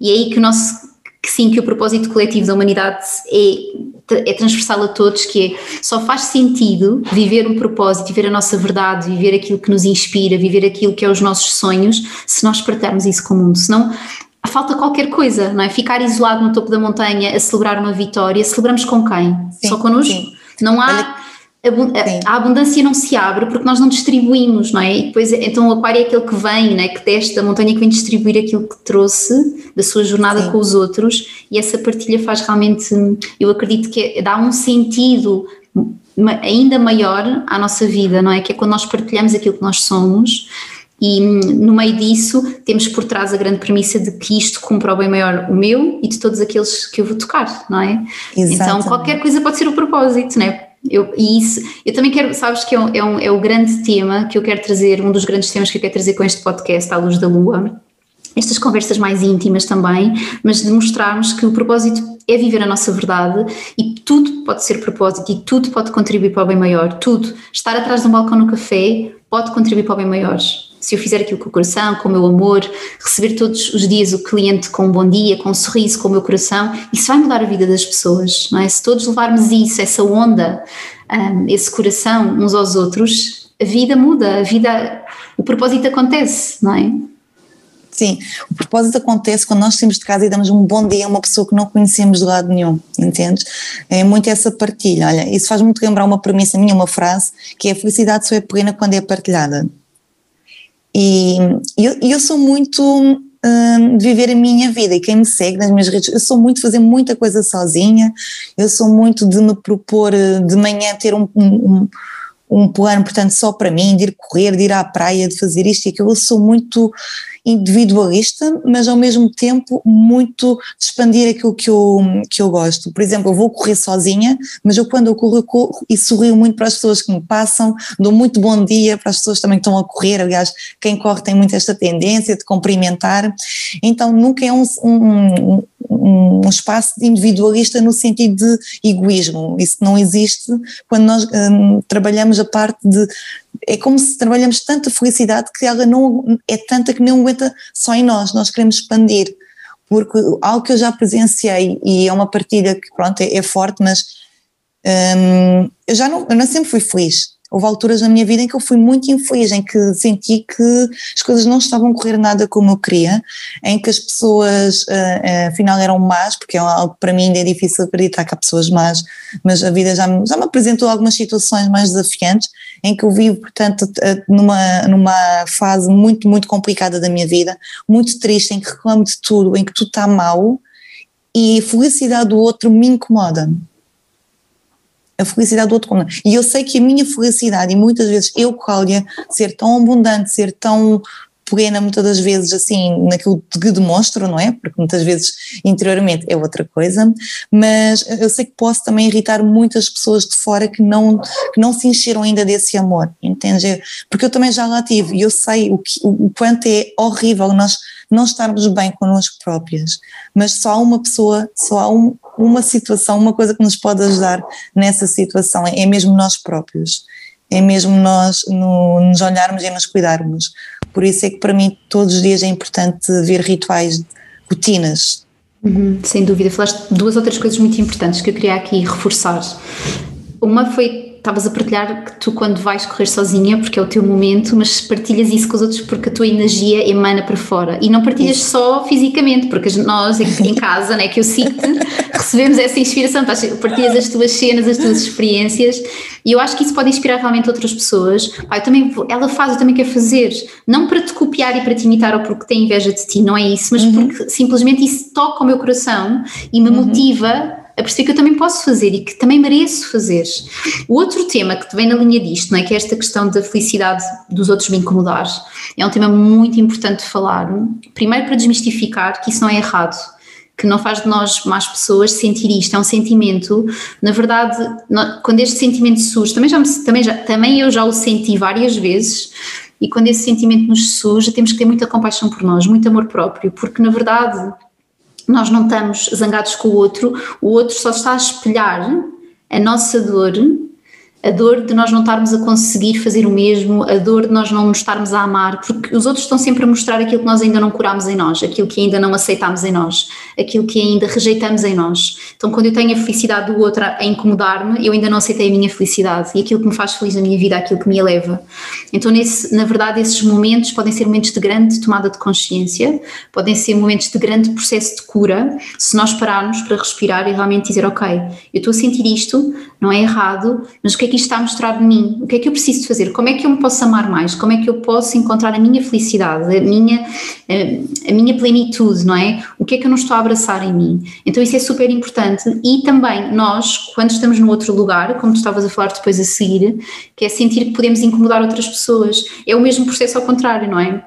E é aí que o nosso que sim, que o propósito coletivo da humanidade é, é transversal a todos, que é só faz sentido viver um propósito, viver a nossa verdade, viver aquilo que nos inspira, viver aquilo que é os nossos sonhos, se nós partilharmos isso com o mundo. Senão falta qualquer coisa, não é? Ficar isolado no topo da montanha a celebrar uma vitória, celebramos com quem? Sim, Só connosco? Sim. Não há. Olha a, abundância não se abre porque nós não distribuímos, não é? E depois, então o aquário é aquele que vem, né, que testa a montanha que vem distribuir aquilo que trouxe da sua jornada Sim. com os outros e essa partilha faz realmente, eu acredito que dá um sentido ainda maior à nossa vida, não é? Que é quando nós partilhamos aquilo que nós somos e no meio disso temos por trás a grande premissa de que isto cumpra o bem maior o meu e de todos aqueles que eu vou tocar, não é? Exatamente. Então qualquer coisa pode ser o propósito, não é? Eu, e isso, eu também quero, sabes que é, um, é, um, é o grande tema que eu quero trazer, um dos grandes temas que eu quero trazer com este podcast, à luz da lua, estas conversas mais íntimas também, mas de mostrarmos que o propósito é viver a nossa verdade e tudo pode ser propósito e tudo pode contribuir para o bem maior, tudo. Estar atrás de um balcão no café pode contribuir para o bem maior se eu fizer aquilo com o coração, com o meu amor, receber todos os dias o cliente com um bom dia, com um sorriso, com o meu coração, isso vai mudar a vida das pessoas, não é? Se todos levarmos isso, essa onda, um, esse coração uns aos outros, a vida muda, a vida, o propósito acontece, não é? Sim, o propósito acontece quando nós saímos de casa e damos um bom dia a uma pessoa que não conhecemos de lado nenhum, entendes? É muito essa partilha. Olha, isso faz muito lembrar uma premissa minha, uma frase, que é a felicidade só é plena quando é partilhada. E eu, eu sou muito hum, de viver a minha vida e quem me segue nas minhas redes, eu sou muito de fazer muita coisa sozinha, eu sou muito de me propor eh, de manhã ter um, um, um plano, portanto, só para mim, de ir correr, de ir à praia, de fazer isto e aquilo, eu sou muito individualista, mas ao mesmo tempo muito expandir aquilo que eu, que eu gosto. Por exemplo, eu vou correr sozinha, mas eu quando eu corro, eu corro e sorrio muito para as pessoas que me passam, dou muito bom dia para as pessoas também que estão a correr, aliás, quem corre tem muito esta tendência de cumprimentar, então nunca é um, um um espaço individualista no sentido de egoísmo. Isso não existe quando nós um, trabalhamos a parte de. É como se trabalhamos tanta felicidade que ela não é tanta que não aguenta só em nós, nós queremos expandir. Porque algo que eu já presenciei, e é uma partilha que, pronto, é, é forte, mas um, eu já não, eu não sempre fui feliz houve alturas na minha vida em que eu fui muito infeliz, em que senti que as coisas não estavam a correr nada como eu queria, em que as pessoas uh, afinal eram más, porque é algo para mim ainda é difícil acreditar que há pessoas más, mas a vida já me, já me apresentou algumas situações mais desafiantes, em que eu vivo, portanto, numa, numa fase muito, muito complicada da minha vida, muito triste, em que reclamo de tudo, em que tudo está mal, e a felicidade do outro me incomoda a felicidade do outro como E eu sei que a minha felicidade, e muitas vezes eu, Cláudia, ser tão abundante, ser tão plena muitas das vezes assim naquilo que demonstro, não é? Porque muitas vezes interiormente é outra coisa, mas eu sei que posso também irritar muitas pessoas de fora que não, que não se encheram ainda desse amor, entende? Porque eu também já lá tive e eu sei o, que, o quanto é horrível nós não estarmos bem connosco próprias, mas só há uma pessoa, só há um, uma situação, uma coisa que nos pode ajudar nessa situação, é, mesmo nós próprios, é mesmo nós no, nos olharmos e nos cuidarmos. Por isso é que para mim todos os dias é importante ver rituais, rotinas. Uhum, sem dúvida, falaste duas outras coisas muito importantes que eu queria aqui reforçar. Uma foi estavas a partilhar que tu quando vais correr sozinha, porque é o teu momento, mas partilhas isso com os outros porque a tua energia emana para fora e não partilhas isso. só fisicamente, porque nós em casa, né, que eu cito, recebemos essa inspiração, partilhas as tuas cenas, as tuas experiências e eu acho que isso pode inspirar realmente outras pessoas. Pai, também ela faz, eu também quero fazer, não para te copiar e para te imitar ou porque tem inveja de ti, não é isso, mas uhum. porque simplesmente isso toca o meu coração e me uhum. motiva a perceber que eu também posso fazer e que também mereço fazer. O outro tema que vem na linha disto, não é? que é esta questão da felicidade dos outros me incomodar, é um tema muito importante de falar. Primeiro para desmistificar que isso não é errado, que não faz de nós más pessoas sentir isto, é um sentimento, na verdade, quando este sentimento surge, também, já, também, já, também eu já o senti várias vezes, e quando esse sentimento nos surge, temos que ter muita compaixão por nós, muito amor próprio, porque na verdade nós não estamos zangados com o outro, o outro só está a espelhar a nossa dor a dor de nós não estarmos a conseguir fazer o mesmo, a dor de nós não nos estarmos a amar, porque os outros estão sempre a mostrar aquilo que nós ainda não curamos em nós, aquilo que ainda não aceitamos em nós, aquilo que ainda rejeitamos em nós. Então, quando eu tenho a felicidade do outro a incomodar-me, eu ainda não aceitei a minha felicidade e aquilo que me faz feliz na minha vida, aquilo que me eleva. Então, nesse, na verdade, esses momentos podem ser momentos de grande tomada de consciência, podem ser momentos de grande processo de cura, se nós pararmos para respirar e realmente dizer, ok, eu estou a sentir isto, não é errado, mas o que é que está a mostrar de mim? O que é que eu preciso fazer? Como é que eu me posso amar mais? Como é que eu posso encontrar a minha felicidade, a minha, a, a minha plenitude, não é? O que é que eu não estou a abraçar em mim? Então isso é super importante e também nós, quando estamos no outro lugar, como tu estavas a falar depois a seguir, que é sentir que podemos incomodar outras pessoas, é o mesmo processo ao contrário, não é?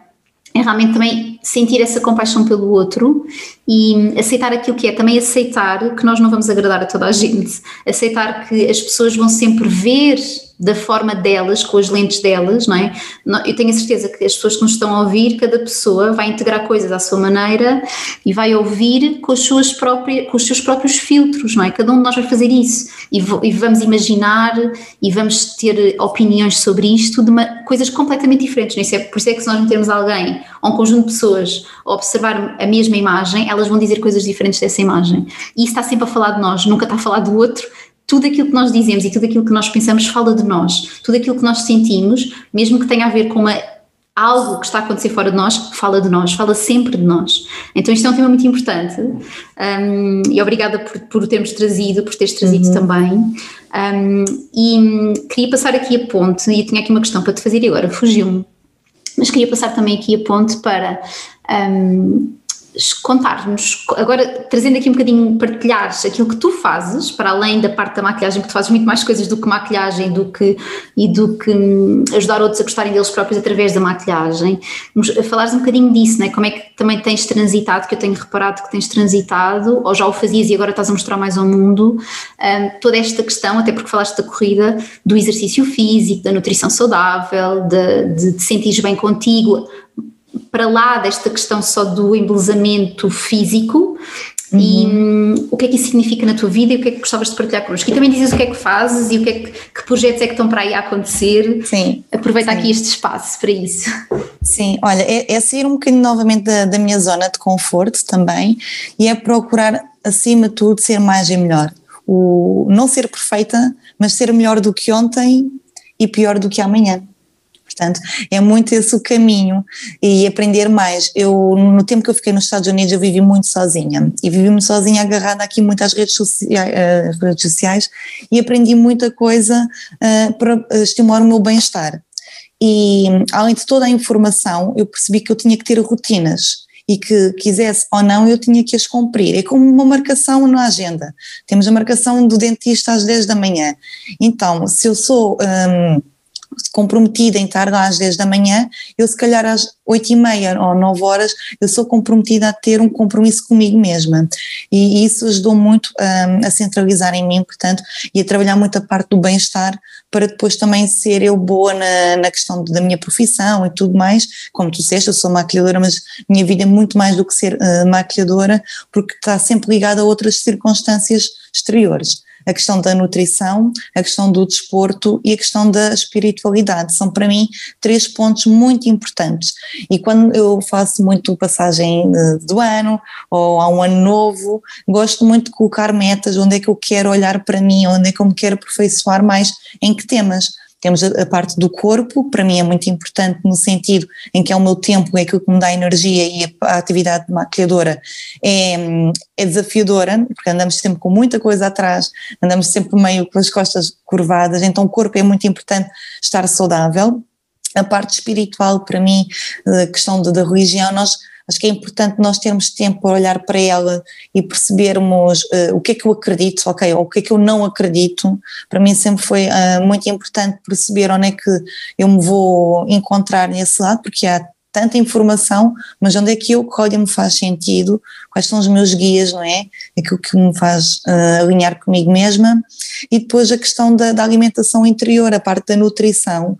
é realmente também sentir essa compaixão pelo outro e aceitar aquilo que é, também aceitar que nós não vamos agradar a toda a gente, aceitar que as pessoas vão sempre ver da forma delas, com as lentes delas, não é? Eu tenho a certeza que as pessoas que nos estão a ouvir, cada pessoa vai integrar coisas à sua maneira e vai ouvir com, as suas próprias, com os seus próprios filtros, não é? Cada um de nós vai fazer isso e, e vamos imaginar e vamos ter opiniões sobre isto de uma, coisas completamente diferentes, não é? Por isso é que se nós metermos alguém ou um conjunto de pessoas a observar a mesma imagem, elas vão dizer coisas diferentes dessa imagem. E isso está sempre a falar de nós, nunca está a falar do outro, tudo aquilo que nós dizemos e tudo aquilo que nós pensamos fala de nós. Tudo aquilo que nós sentimos, mesmo que tenha a ver com uma, algo que está a acontecer fora de nós, fala de nós, fala sempre de nós. Então isto é um tema muito importante um, e obrigada por, por o termos trazido, por teres trazido uhum. também. Um, e queria passar aqui a ponte, e tinha aqui uma questão para te fazer e agora fugiu-me, mas queria passar também aqui a ponte para um, contar-nos, agora trazendo aqui um bocadinho, partilhares aquilo que tu fazes, para além da parte da maquilhagem, porque tu fazes muito mais coisas do que maquilhagem do que, e do que hum, ajudar outros a gostarem deles próprios através da maquilhagem, falares um bocadinho disso, né? como é que também tens transitado, que eu tenho reparado que tens transitado, ou já o fazias e agora estás a mostrar mais ao mundo, um, toda esta questão, até porque falaste da corrida, do exercício físico, da nutrição saudável, de, de te sentires bem contigo, para lá desta questão só do embelezamento físico, Uhum. E hum, o que é que isso significa na tua vida e o que é que gostavas de partilhar connosco? E também dizes o que é que fazes e o que é que, que projetos é que estão para aí a acontecer. Sim. Aproveita sim. aqui este espaço para isso. Sim, olha, é, é sair um bocadinho novamente da, da minha zona de conforto também e é procurar, acima de tudo, ser mais e melhor. O, não ser perfeita, mas ser melhor do que ontem e pior do que amanhã. Portanto, é muito esse o caminho e aprender mais. Eu, no tempo que eu fiquei nos Estados Unidos, eu vivi muito sozinha e vivi muito sozinha, agarrada aqui muito às redes sociais, uh, redes sociais e aprendi muita coisa uh, para estimular o meu bem-estar. E além de toda a informação, eu percebi que eu tinha que ter rotinas e que quisesse ou não, eu tinha que as cumprir. É como uma marcação na agenda. Temos a marcação do dentista às 10 da manhã. Então, se eu sou. Um, comprometida em estar lá às 10 da manhã, eu se calhar às 8 e meia ou 9 horas, eu sou comprometida a ter um compromisso comigo mesma. E isso ajudou muito um, a centralizar em mim, portanto, e a trabalhar muito a parte do bem-estar para depois também ser eu boa na, na questão da minha profissão e tudo mais. Como tu disseste, eu sou maquilhadora, mas minha vida é muito mais do que ser uh, maquilhadora, porque está sempre ligada a outras circunstâncias exteriores a questão da nutrição, a questão do desporto e a questão da espiritualidade. São para mim três pontos muito importantes. E quando eu faço muito passagem eh, do ano ou há um ano novo, gosto muito de colocar metas, onde é que eu quero olhar para mim, onde é que eu me quero aperfeiçoar mais, em que temas temos a, parte do corpo, para mim é muito importante no sentido em que é o meu tempo, é aquilo que me dá energia e a, a atividade maquilhadora é, é desafiadora, porque andamos sempre com muita coisa atrás, andamos sempre meio com as costas curvadas, então o corpo é muito importante estar saudável. A parte espiritual, para mim, a questão da religião, nós Acho que é importante nós termos tempo para olhar para ela e percebermos uh, o que é que eu acredito, ok, ou o que é que eu não acredito. Para mim sempre foi uh, muito importante perceber onde é que eu me vou encontrar nesse lado, porque há tanta informação, mas onde é que eu colho me faz sentido, quais são os meus guias, não é? Aquilo que me faz uh, alinhar comigo mesma. E depois a questão da, da alimentação interior, a parte da nutrição,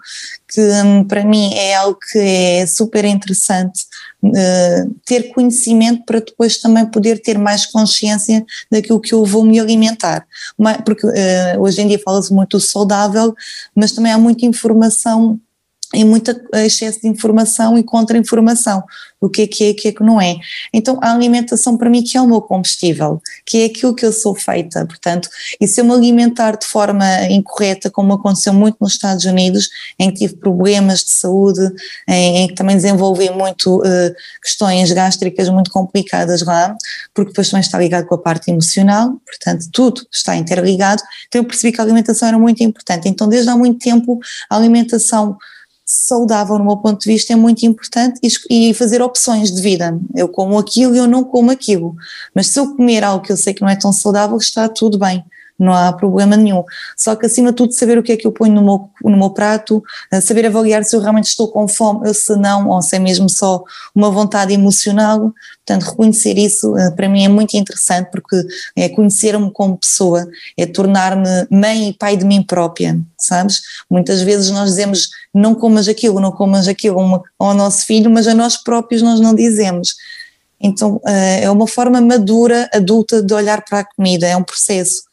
que um, para mim é algo que é super interessante uh, ter conhecimento para depois também poder ter mais consciência daquilo que eu vou me alimentar. Porque uh, hoje em dia fala-se muito saudável, mas também há muita informação e muito excesso de informação e contra-informação, o que é que é e o que é que não é. Então a alimentação para mim que é o meu combustível, que é aquilo que eu sou feita, portanto, e se eu me alimentar de forma incorreta, como aconteceu muito nos Estados Unidos, em que tive problemas de saúde, em, em que também desenvolvi muito uh, questões gástricas muito complicadas lá, porque depois também está ligado com a parte emocional, portanto tudo está interligado, então eu percebi que a alimentação era muito importante, então desde há muito tempo a alimentação saudável no meu ponto de vista é muito importante e, fazer opções de vida. Eu como aquilo e eu não como aquilo. Mas se eu comer algo que eu sei que não é tão saudável, está tudo bem não há problema nenhum. Só que acima de tudo saber o que é que eu ponho no meu, no meu prato, eh, saber avaliar se eu realmente estou com fome ou se não, ou se é mesmo só uma vontade emocional. Portanto, reconhecer isso eh, para mim é muito interessante porque é conhecer-me como pessoa, é tornar-me mãe e pai de mim própria, sabes? Muitas vezes nós dizemos não comas aquilo, não comas aquilo ao nosso filho, mas a nós próprios nós não dizemos. Então eh, é uma forma madura, adulta de olhar para a comida, é um processo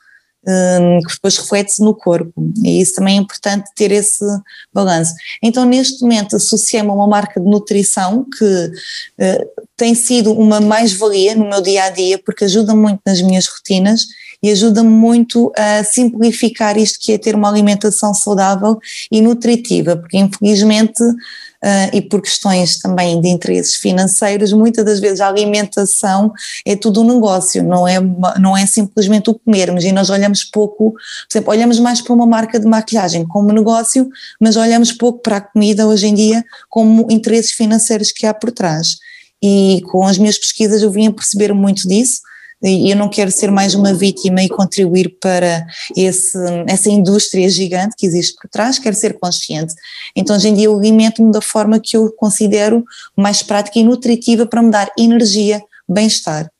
um, que depois reflete-se no corpo. E isso também é importante ter esse balanço. Então, neste momento, associei-me a uma marca de nutrição que uh, tem sido uma mais-valia no meu dia a dia, porque ajuda muito nas minhas rotinas e ajuda-me muito a simplificar isto que é ter uma alimentação saudável e nutritiva, porque infelizmente uh, e por questões também de interesses financeiros, muitas das vezes a alimentação é tudo um negócio, não é, não é simplesmente o comermos e nós olhamos pouco, por exemplo, olhamos mais para uma marca de maquilhagem como negócio, mas olhamos pouco para a comida hoje em dia como interesses financeiros que há por trás. E com as minhas pesquisas eu vim a perceber muito disso, e eu não quero ser mais uma vítima e contribuir para esse, essa indústria gigante que existe por trás, quero ser consciente. Então hoje em dia eu alimento-me da forma que eu considero mais prática e nutritiva para me dar energia, bem-estar.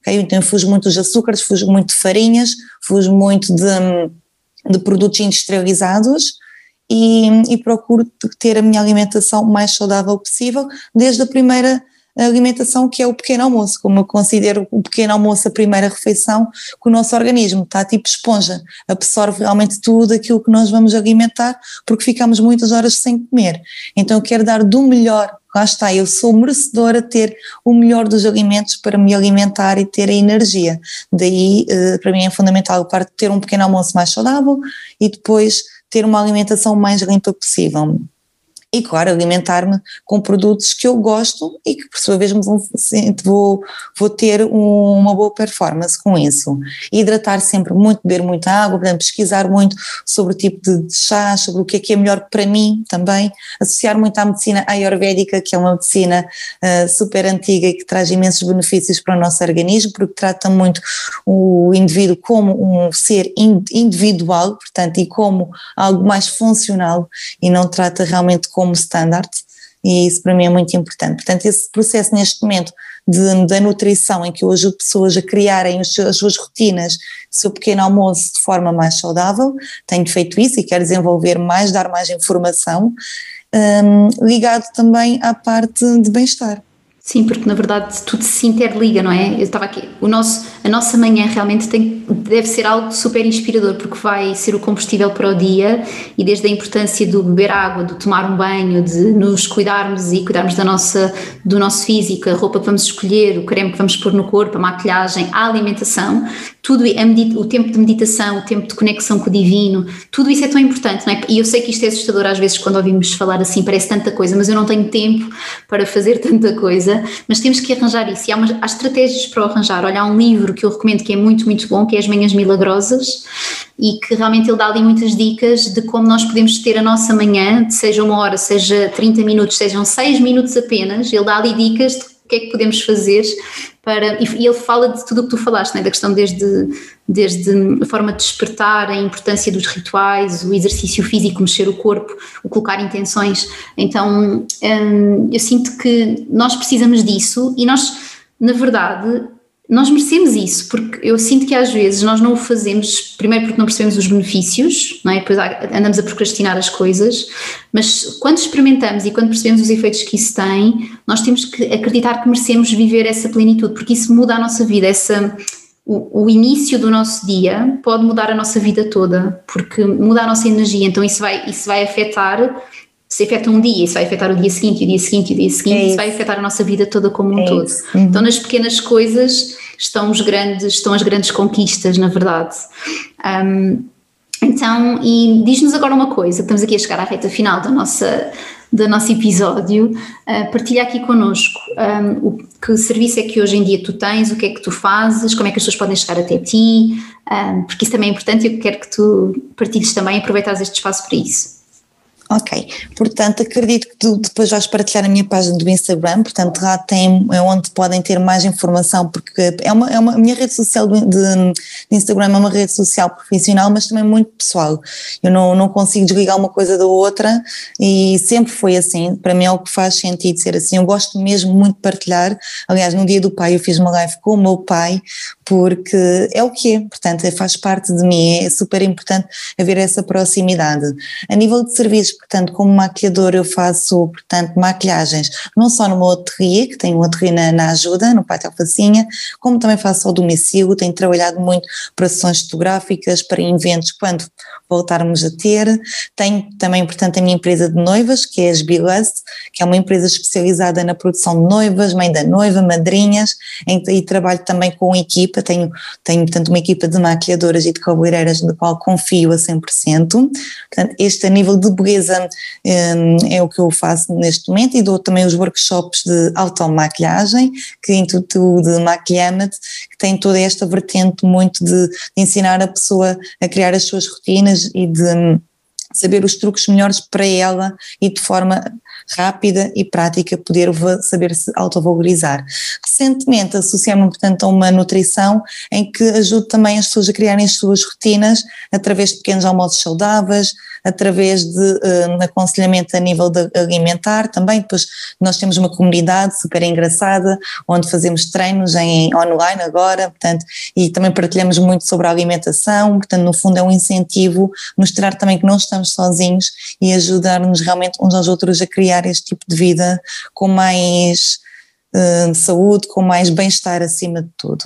Okay? Então eu fujo muito dos açúcares, fujo muito de farinhas, fujo muito de, de produtos industrializados, e, e, procuro ter a minha alimentação mais saudável possível, desde a primeira a alimentação que é o pequeno almoço, como eu considero o pequeno almoço a primeira refeição, que o nosso organismo está tipo esponja, absorve realmente tudo aquilo que nós vamos alimentar, porque ficamos muitas horas sem comer. Então eu quero dar do melhor lá está, eu sou merecedora de ter o melhor dos alimentos para me alimentar e ter a energia. Daí, eh, para mim é fundamental, parte ter um pequeno almoço mais saudável e depois ter uma alimentação mais limpa possível e, claro, alimentar-me com produtos que eu gosto e que, por sua vez, vou, vou ter um, uma boa performance com isso. Hidratar sempre muito, beber muita água, portanto, pesquisar muito sobre o tipo de chá, sobre o que é que é melhor para mim também, associar muito à medicina ayurvédica, que é uma medicina uh, super antiga e que traz imensos benefícios para o nosso organismo, porque trata muito o indivíduo como um ser individual, portanto, e como algo mais funcional e não trata realmente como standard e isso para mim é muito importante. Portanto, esse processo neste momento de, da nutrição em que eu ajudo pessoas a criarem as suas rotinas, seu pequeno almoço de forma mais saudável, tenho feito isso e quero desenvolver mais, dar mais informação, um, ligado também à parte de bem-estar. Sim, porque na verdade tudo se interliga, não é? Eu estava aqui, o nosso, a nossa manhã realmente tem, deve ser algo super inspirador, porque vai ser o combustível para o dia e desde a importância do beber água, do tomar um banho, de nos cuidarmos e cuidarmos da nossa, do nosso físico, a roupa que vamos escolher, o creme que vamos pôr no corpo, a maquilhagem, a alimentação, tudo o tempo de meditação, o tempo de conexão com o divino, tudo isso é tão importante, não é? E eu sei que isto é assustador às vezes quando ouvimos falar assim, parece tanta coisa, mas eu não tenho tempo para fazer tanta coisa, mas temos que arranjar isso. E há, há estratégias para o arranjar. Olha, há um livro que eu recomendo que é muito, muito bom, que é As Manhãs Milagrosas, e que realmente ele dá ali muitas dicas de como nós podemos ter a nossa manhã, seja uma hora, seja 30 minutos, sejam 6 minutos apenas, ele dá ali dicas de o que é que podemos fazer para. E ele fala de tudo o que tu falaste, né? da questão desde, desde a forma de despertar, a importância dos rituais, o exercício físico, mexer o corpo, o colocar intenções. Então hum, eu sinto que nós precisamos disso e nós, na verdade, nós merecemos isso, porque eu sinto que às vezes nós não o fazemos, primeiro porque não percebemos os benefícios, não é? depois andamos a procrastinar as coisas, mas quando experimentamos e quando percebemos os efeitos que isso tem, nós temos que acreditar que merecemos viver essa plenitude, porque isso muda a nossa vida, essa, o, o início do nosso dia pode mudar a nossa vida toda, porque muda a nossa energia, então isso vai, isso vai afetar se afeta um dia, isso vai afetar o dia seguinte, o dia seguinte, o dia seguinte, é isso. isso vai afetar a nossa vida toda como um é todo. Uhum. Então, nas pequenas coisas estão os grandes, estão as grandes conquistas, na verdade. Um, então, e diz-nos agora uma coisa, estamos aqui a chegar à reta final da nossa, do nosso episódio, uh, partilha aqui connosco um, o que serviço é que hoje em dia tu tens, o que é que tu fazes, como é que as pessoas podem chegar até ti, um, porque isso também é importante e eu quero que tu partilhes também e aproveitas este espaço para isso. Ok, portanto acredito que tu depois vais partilhar a minha página do Instagram, portanto lá tem, é onde podem ter mais informação, porque é uma, é uma a minha rede social de, de, Instagram é uma rede social profissional, mas também muito pessoal. Eu não, não consigo desligar uma coisa da outra e sempre foi assim, para mim é o que faz sentido ser assim. Eu gosto mesmo muito de partilhar. Aliás, no dia do pai eu fiz uma live com o meu pai, porque é o que é, portanto, faz parte de mim, é super importante haver essa proximidade. A nível de serviços, portanto, como maquiador eu faço, portanto, maquilhagens, não só no meu ateliê, que tenho um ateliê na, na ajuda, no Pátio Alfacinha, como também faço ao domicílio, tenho trabalhado muito para sessões fotográficas, para eventos, quando voltarmos a ter. Tenho também, portanto, a minha empresa de noivas, que é a Sbilust, que é uma empresa especializada na produção de noivas, mãe da noiva, madrinhas, e trabalho também com equipa, tenho, tenho portanto, uma equipa de maquilhadoras e de cabeleireiras no qual confio a 100%. Portanto, este a nível de beleza um, é o que eu faço neste momento e dou também os workshops de automaquilhagem, que Instituto de Maquilhamet, que tem toda esta vertente muito de, ensinar a pessoa a criar as suas rotinas, e de saber os truques melhores para ela e de forma rápida e prática poder saber se autovalorizar. Recentemente associei-me, portanto, a uma nutrição em que ajudo também as pessoas a criarem as suas rotinas através de pequenos almoços saudáveis, através de uh, aconselhamento a nível alimentar. Também, depois nós temos uma comunidade super engraçada, onde fazemos treinos em online agora, portanto, e também partilhamos muito sobre a alimentação, portanto, no fundo é um incentivo mostrar também que não estamos sozinhos e ajudar-nos realmente uns aos outros a criar este tipo de vida com mais uh, saúde, com mais bem-estar acima de tudo.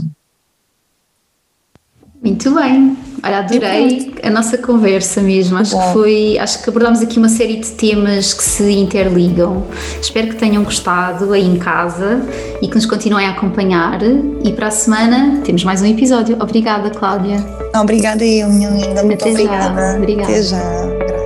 Muito bem, olha, adorei a nossa conversa mesmo. Acho Bom. que foi, acho que abordámos aqui uma série de temas que se interligam. Espero que tenham gostado aí em casa e que nos continuem a acompanhar. E para a semana temos mais um episódio. Obrigada, Cláudia. Obrigada eu, minha linda. Muito Até obrigada. Já. Obrigada. Até já.